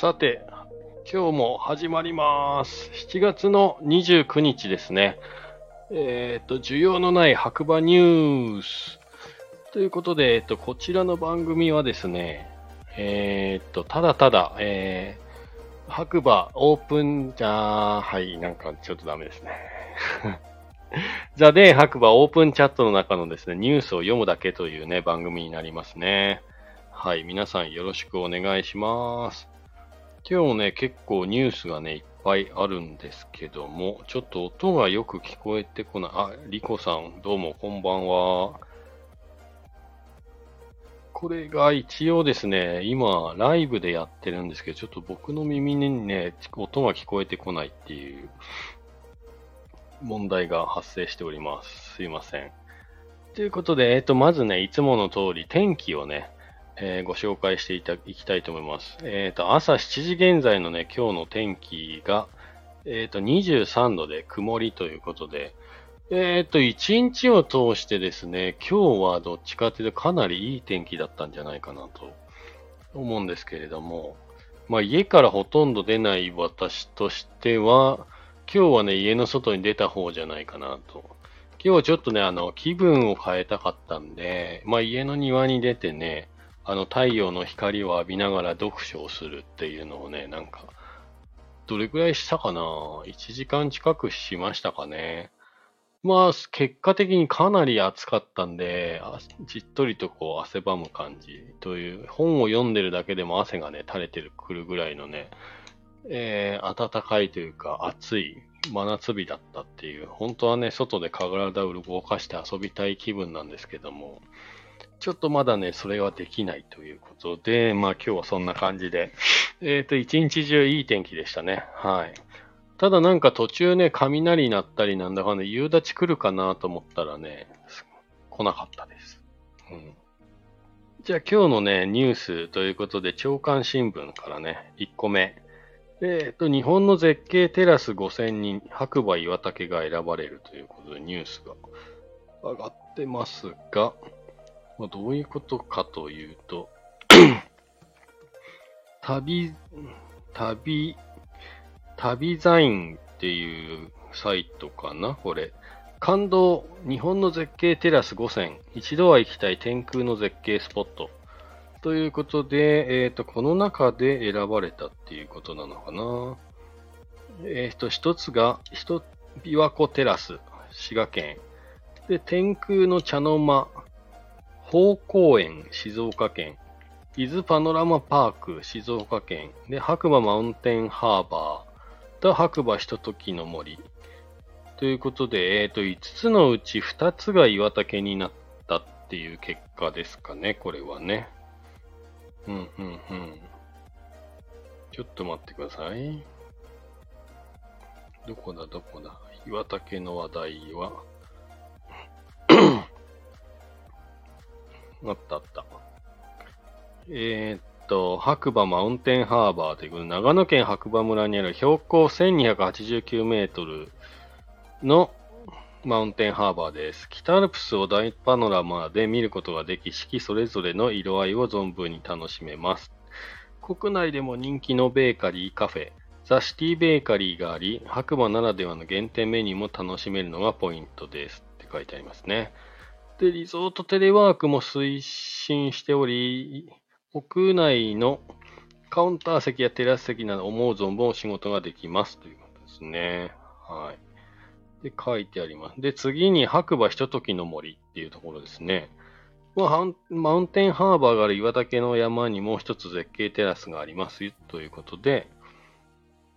さて、今日も始まります。7月の29日ですね。えっ、と、需要のない白馬ニュース。ということで、えっ、と、こちらの番組はですね、えっ、と、ただただ、えー、白馬オープン、じゃあ、はい、なんかちょっとダメですね。ザ・デー白馬オープンチャットの中のですね、ニュースを読むだけというね、番組になりますね。はい、皆さんよろしくお願いします。今日ね、結構ニュースがね、いっぱいあるんですけども、ちょっと音がよく聞こえてこない。あ、リコさん、どうもこんばんは。これが一応ですね、今、ライブでやってるんですけど、ちょっと僕の耳にね、音が聞こえてこないっていう問題が発生しております。すいません。ということで、えっ、と、まずね、いつもの通り天気をね、えーご紹介していたいきたいと思います。えっ、と、朝7時現在のね、今日の天気が、えっ、と、23度で曇りということで、えっ、と、1日を通してですね、今日はどっちかというとかなりいい天気だったんじゃないかなと思うんですけれども、まあ家からほとんど出ない私としては、今日はね、家の外に出た方じゃないかなと。今日はちょっとね、あの、気分を変えたかったんで、まあ家の庭に出てね、あの、太陽の光を浴びながら読書をするっていうのをね、なんか、どれくらいしたかな ?1 時間近くしましたかね？まあ、結果的にかなり暑かったんで、じっとりとこう汗ばむ感じという、本を読んでるだけでも汗がね、垂れてくるぐらいのね、えー、暖かいというか暑い真夏日だったっていう、本当はね、外で体を動かして遊びたい気分なんですけども、ちょっとまだね、それはできないということで、まあ今日はそんな感じで、えっ、と、一日中いい天気でしたね。はい。ただなんか途中ね、雷鳴ったりなんだかんだ夕立来るかなと思ったらね、来なかったです。うん。じゃあ今日のね、ニュースということで、朝刊新聞からね、1個目。えっ、と、日本の絶景テラス5000人、白馬岩岳が選ばれるということでニュースが上がってますが、まあ、どういうことかというと、旅、旅、旅ザインっていうサイトかなこれ。感動、日本の絶景テラス5選、一度は行きたい天空の絶景スポット。ということで、えっ、と、この中で選ばれたっていうことなのかな。えっ、と、一つが、一、琵琶湖テラス、滋賀県。で、天空の茶の間、宝公園、静岡県。伊豆パノラマパーク、静岡県。で、白馬マウンテンハーバーと白馬ひとときの森。ということで、えっ、と、5つのうち2つが岩岳になったっていう結果ですかね、これはね。うん、うん、うん。ちょっと待ってください。どこだ、どこだ。岩岳の話題は。あったあった。えーっと、白馬マウンテンハーバーという、長野県白馬村にある標高1289メートルのマウンテンハーバーです。北アルプスを大パノラマで見ることができ、四季それぞれの色合いを存分に楽しめます。国内でも人気のベーカリーカフェ、ザ・シティベーカリーがあり、白馬ならではの限定メニューも楽しめるのがポイントですって書いてありますね。で、リゾートテレワークも推進しており、屋内のカウンター席やテラス席など思う存分お仕事ができますということですね。はい。で、書いてあります。で、次に白馬ひとときの森っていうところですね。まあマウンテンハーバーがある岩岳の山にもう一つ絶景テラスがありますよということで、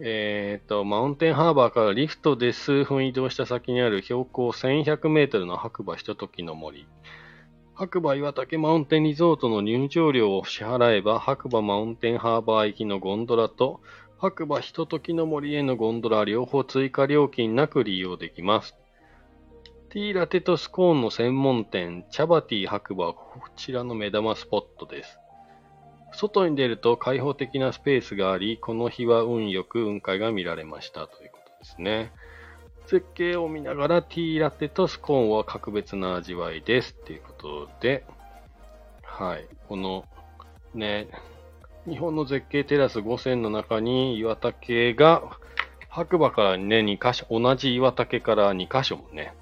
えっ、と、マウンテンハーバーからリフトで数分移動した先にある標高1100メートルの白馬ひとときの森。白馬岩岳マウンテンリゾートの入場料を支払えば、白馬マウンテンハーバー行きのゴンドラと、白馬ひとときの森へのゴンドラ両方追加料金なく利用できます。ティーラテとスコーンの専門店、チャバティ白馬はこちらの目玉スポットです。外に出ると開放的なスペースがあり、この日は運よく雲海が見られましたということですね。絶景を見ながらティーラテとスコーンは格別な味わいですっていうことで、はい。このね、日本の絶景テラス5選の中に岩竹が白馬からね、2箇所、同じ岩竹から2箇所もね、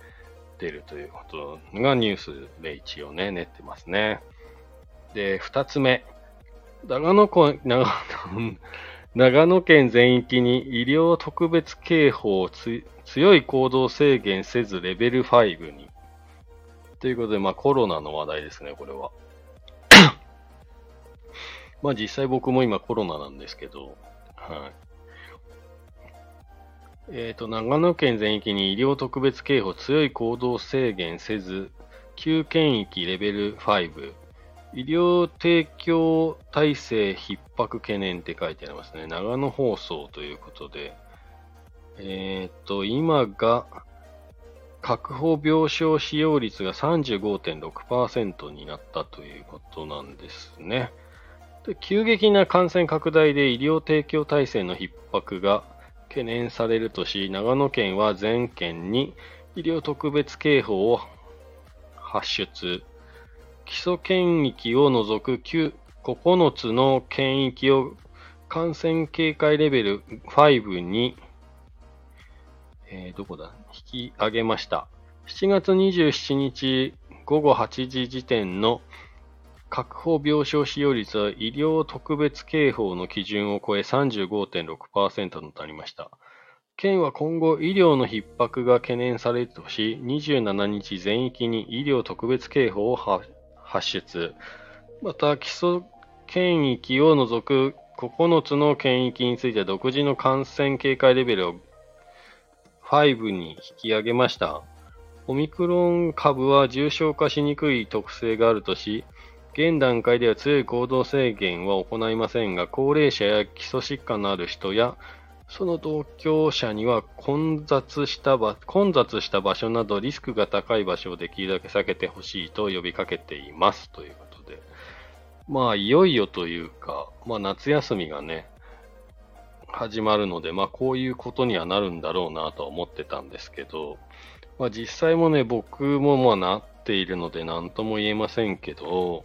出るということがニュースで一応ね、練ってますね。で、2つ目。長野県、長 長野県全域に医療特別警報を強い行動制限せずレベル5に。ということで、まあコロナの話題ですね、これは。まあ実際僕も今コロナなんですけど、はい。えっ、ー、と、長野県全域に医療特別警報強い行動制限せず、旧県域レベル5、医療提供体制逼迫懸念って書いてありますね。長野放送ということで、えっ、と、今が、確保病床使用率が35.6%になったということなんですね。で急激な感染拡大で医療提供体制の逼迫が懸念されるとし、長野県は全県に医療特別警報を発出。基礎県域を除く9つの県域を感染警戒レベル5にえー、どこだ？引き上げました。7月27日午後8時時点の確保病床使用率は医療特別警報の基準を超え35.6%となりました。県は今後医療の逼迫が懸念されるとし、27日全域に医療特別警報を発発出。また、基礎県域を除く9つの県域について独自の感染警戒レベルを5に引き上げました。オミクロン株は重症化しにくい特性があるとし、現段階では強い行動制限は行いませんが、高齢者や基礎疾患のある人や、その同居者には混雑した場混雑した場所などリスクが高い場所をできるだけ避けてほしいと呼びかけていますということで。まあ、いよいよというか、まあ夏休みがね、始まるので、まあこういうことにはなるんだろうなとは思ってたんですけど、まあ実際もね、僕もまあなっているので何とも言えませんけど、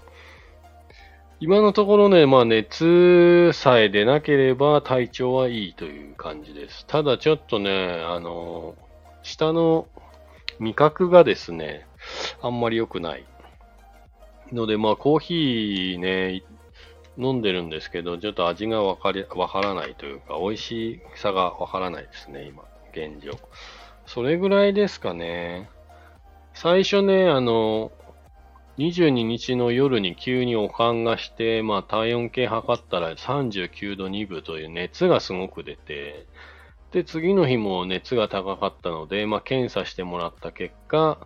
今のところね、まあ熱さえ出なければ体調はいいという感じです。ただちょっとね、あの、下の味覚がですね、あんまり良くない。ので、まあコーヒーね、飲んでるんですけど、ちょっと味がわかり、わからないというか、美味しさがわからないですね、今、現状。それぐらいですかね。最初ね、あの、22日の夜に急におかんがして、まあ体温計測ったら39度2分という熱がすごく出て、で、次の日も熱が高かったので、まあ検査してもらった結果、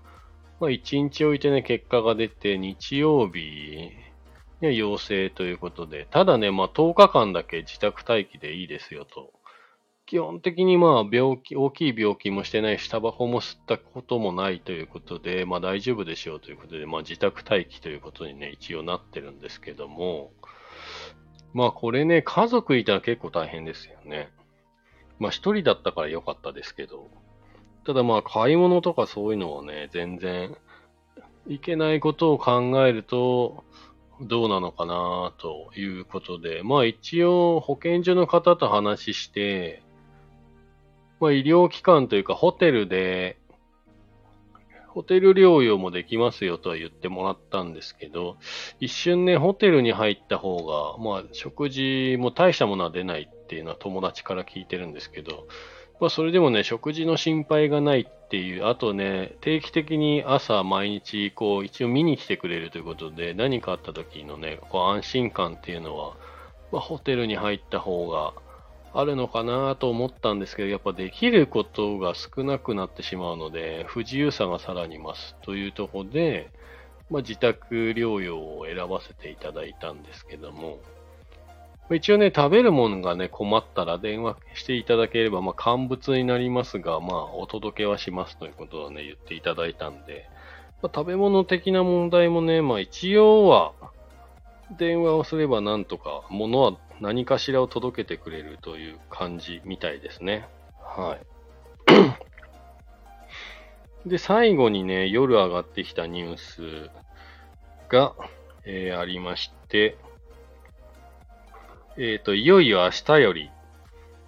まあ1日置いてね、結果が出て、日曜日に陽性ということで、ただね、まあ10日間だけ自宅待機でいいですよと。基本的にまあ病気、大きい病気もしてないし、タバコも吸ったこともないということで、まあ大丈夫でしょうということで、まあ自宅待機ということにね、一応なってるんですけども、まあこれね、家族いたら結構大変ですよね。まあ一人だったから良かったですけど、ただまあ買い物とかそういうのはね、全然いけないことを考えると、どうなのかなということで、まあ一応保健所の方と話して、まあ医療機関というかホテルで、ホテル療養もできますよとは言ってもらったんですけど、一瞬ね、ホテルに入った方が、まあ食事も大したものは出ないっていうのは友達から聞いてるんですけど、まあそれでもね、食事の心配がないっていう、あとね、定期的に朝毎日、こう、一応見に来てくれるということで、何かあった時のね、こう安心感っていうのは、まあホテルに入った方があるのかなと思ったんですけど、やっぱできることが少なくなってしまうので、不自由さがさらに増すというところで、まあ自宅療養を選ばせていただいたんですけども、一応ね、食べるものがね、困ったら電話していただければ、まあ、乾物になりますが、まあ、お届けはしますということをね、言っていただいたんで、まあ、食べ物的な問題もね、まあ、一応は、電話をすればなんとか、物は何かしらを届けてくれるという感じみたいですね。はい。で、最後にね、夜上がってきたニュースが、えー、ありまして、えっ、と、いよいよ明日より、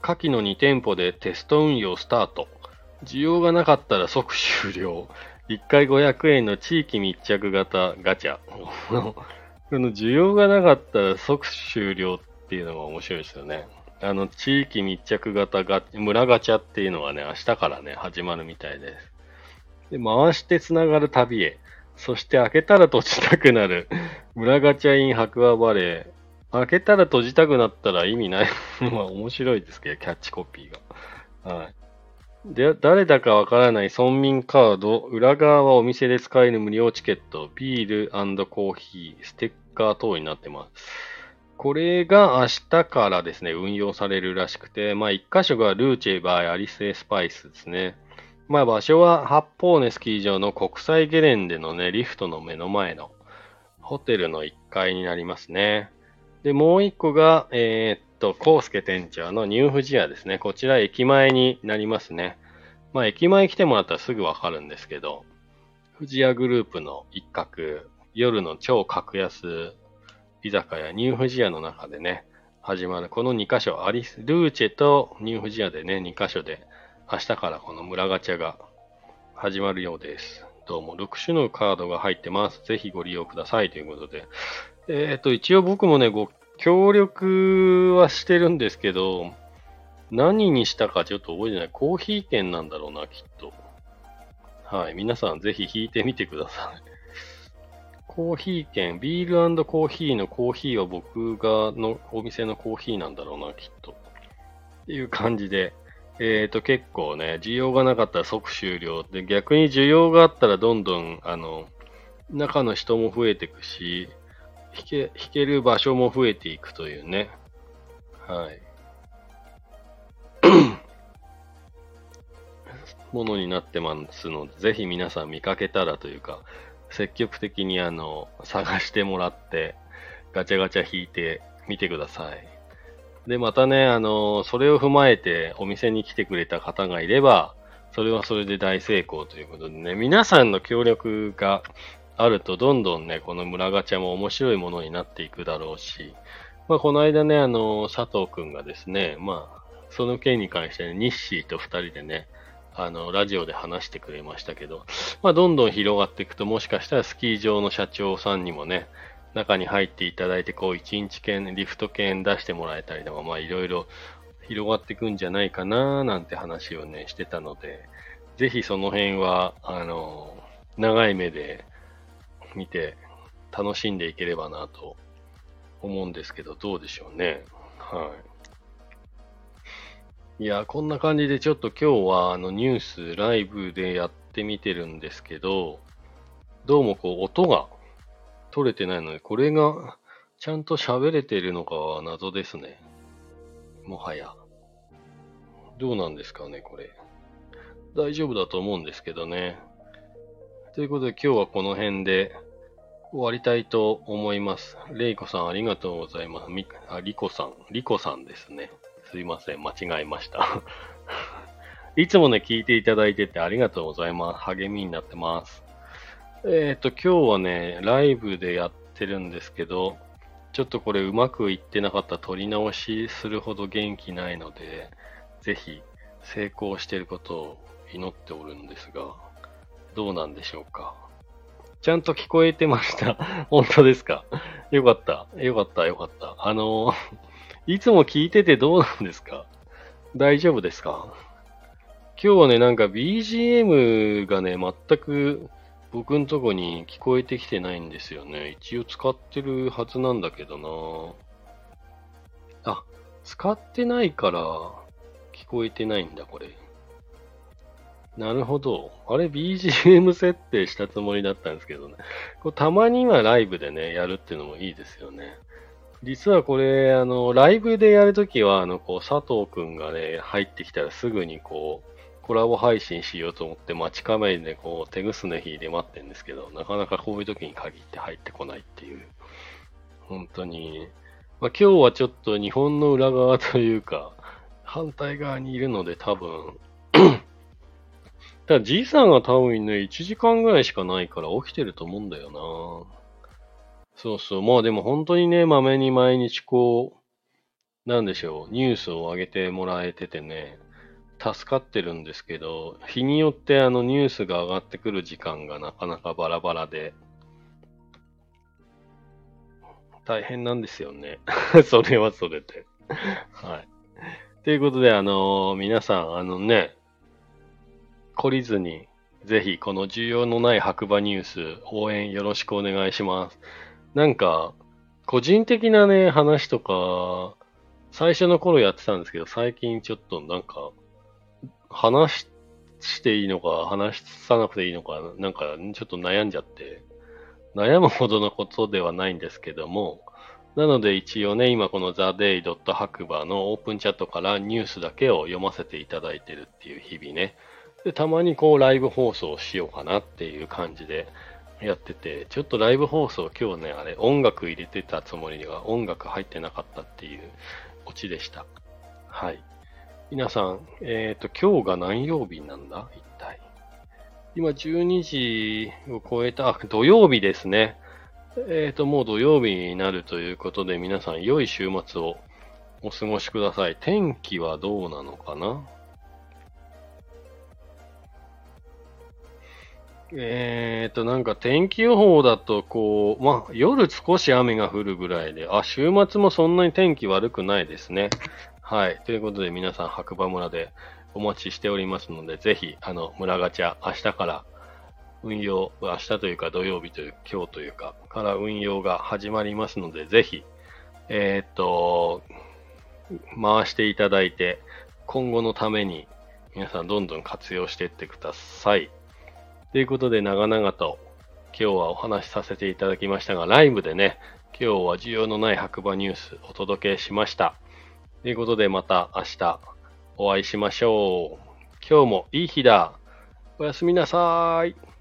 下記の2店舗でテスト運用スタート。需要がなかったら即終了。1回500円の地域密着型ガチャ。この需要がなかったら即終了っっていうのが面白いですよね。あの、地域密着型が、村ガチャっていうのはね、明日からね、始まるみたいです。で、回して繋がる旅へ。そして開けたら閉じたくなる。村ガチャイン白馬バレー。開けたら閉じたくなったら意味ない。まあ面白いですけど、キャッチコピーが。はい。で、誰だかわからない村民カード、裏側はお店で使える無料チケット、ビールコーヒー、ステッカー等になってます。これが明日からですね、運用されるらしくて、まあ一箇所がルーチェバーアリスエスパイスですね。まあ場所は八方根スキー場の国際ゲレンデのね、リフトの目の前のホテルの1階になりますね。で、もう一個が、えー、っと、コースケ店長のニューフジアですね。こちら駅前になりますね。まあ駅前来てもらったらすぐわかるんですけど、フジアグループの一角、夜の超格安居酒屋ニューフジアの中でね、始まるこの2箇所、アリス、ルーチェとニューフジアでね、2箇所で明日からこの村ガチャが始まるようです。どうも6種のカードが入ってます。ぜひご利用くださいということで。えっ、ー、と、一応僕もね、ご協力はしてるんですけど、何にしたかちょっと覚えてない。コーヒー券なんだろうな、きっと。はい。皆さんぜひ引いてみてください。コーヒー券、ビールコーヒーのコーヒーは僕がのお店のコーヒーなんだろうな、きっと。っていう感じで、えっ、ー、と、結構ね、需要がなかったら即終了で、逆に需要があったらどんどん、あの、中の人も増えていくし、弾け、弾ける場所も増えていくというね。はい。ものになってますので、ぜひ皆さん見かけたらというか、積極的にあの、探してもらって、ガチャガチャ引いてみてください。で、またね、あの、それを踏まえてお店に来てくれた方がいれば、それはそれで大成功ということでね、皆さんの協力があると、どんどんね、この村ガチャも面白いものになっていくだろうし、まあ、この間ね、あの、佐藤くんがですね、まあ、その件に関してね、ニッシーと二人でね、あの、ラジオで話してくれましたけど、まあ、どんどん広がっていくと、もしかしたらスキー場の社長さんにもね、中に入っていただいて、こう、1日券、リフト券出してもらえたりとか、まあ、いろいろ広がっていくんじゃないかな、なんて話をね、してたので、ぜひその辺は、あの、長い目で見て楽しんでいければなと思うんですけど、どうでしょうね。はい。いや、こんな感じでちょっと今日はあのニュースライブでやってみてるんですけど、どうもこう音が取れてないので、これがちゃんと喋れてるのかは謎ですね。もはや。どうなんですかね、これ。大丈夫だと思うんですけどね。ということで今日はこの辺で終わりたいと思います。レイコさんありがとうございます。みあ、リコさん、リコさんですね。すいません、間違えました。いつもね、聞いていただいててありがとうございます。励みになってます。えっ、ー、と、今日はね、ライブでやってるんですけど、ちょっとこれうまくいってなかったら撮り直しするほど元気ないので、ぜひ成功してることを祈っておるんですが、どうなんでしょうか。ちゃんと聞こえてました。本当ですか？よかった。よかった、よかった。あのいつも聞いててどうなんですか？大丈夫ですか？今日はね、なんか BGM がね、全く僕んとこに聞こえてきてないんですよね。一応使ってるはずなんだけどなあ、使ってないから聞こえてないんだ、これ。なるほど。あれ BGM 設定したつもりだったんですけどね。こたまにはライブでね、やるっていうのもいいですよね。実はこれ、あの、ライブでやるときは、あの、こう、佐藤くんがね、入ってきたらすぐにこう、コラボ配信しようと思って待ち構えでこう、手ぐすね引いて待ってるんですけど、なかなかこういう時に限って入ってこないっていう。本当に。まあ、今日はちょっと日本の裏側というか、反対側にいるので多分 ただじいさんが多分ね、1時間ぐらいしかないから起きてると思うんだよな。そうそう。まあでも本当にね、まめに毎日こう、なんでしょう、ニュースを上げてもらえててね、助かってるんですけど、日によってあのニュースが上がってくる時間がなかなかバラバラで、大変なんですよね。それはそれで。はい。ということで、あのー、皆さん、あのね、懲りずに、ぜひ、この需要のない白馬ニュース、応援よろしくお願いします。なんか、個人的なね、話とか、最初の頃やってたんですけど、最近ちょっとなんか、話していいのか、話さなくていいのか、なんかちょっと悩んじゃって、悩むほどのことではないんですけども、なので一応ね、今この theday. 白馬のオープンチャットからニュースだけを読ませていただいてるっていう日々ね。で、たまにこうライブ放送しようかなっていう感じでやってて、ちょっとライブ放送今日ね、あれ音楽入れてたつもりが音楽入ってなかったっていうオチでした。はい。皆さん、えっ、ー、と、今日が何曜日なんだ？一体。今12時を超えた、あ、土曜日ですね。えっ、ー、と、もう土曜日になるということで、皆さん良い週末をお過ごしください。天気はどうなのかな？えっ、と、なんか天気予報だと、こう、まあ、夜少し雨が降るぐらいで、あ、週末もそんなに天気悪くないですね。はい。ということで、皆さん、白馬村でお待ちしておりますので、ぜひ、あの、村ガチャ、明日から運用、明日というか土曜日という、今日というか、から運用が始まりますので、ぜひ、えー、っと、回していただいて、今後のために皆さんどんどん活用していってください。ということで、長々と今日はお話しさせていただきましたが、ライブでね、今日は需要のない白馬ニュースお届けしました。ということで、また明日お会いしましょう。今日もいい日だ。おやすみなさーい。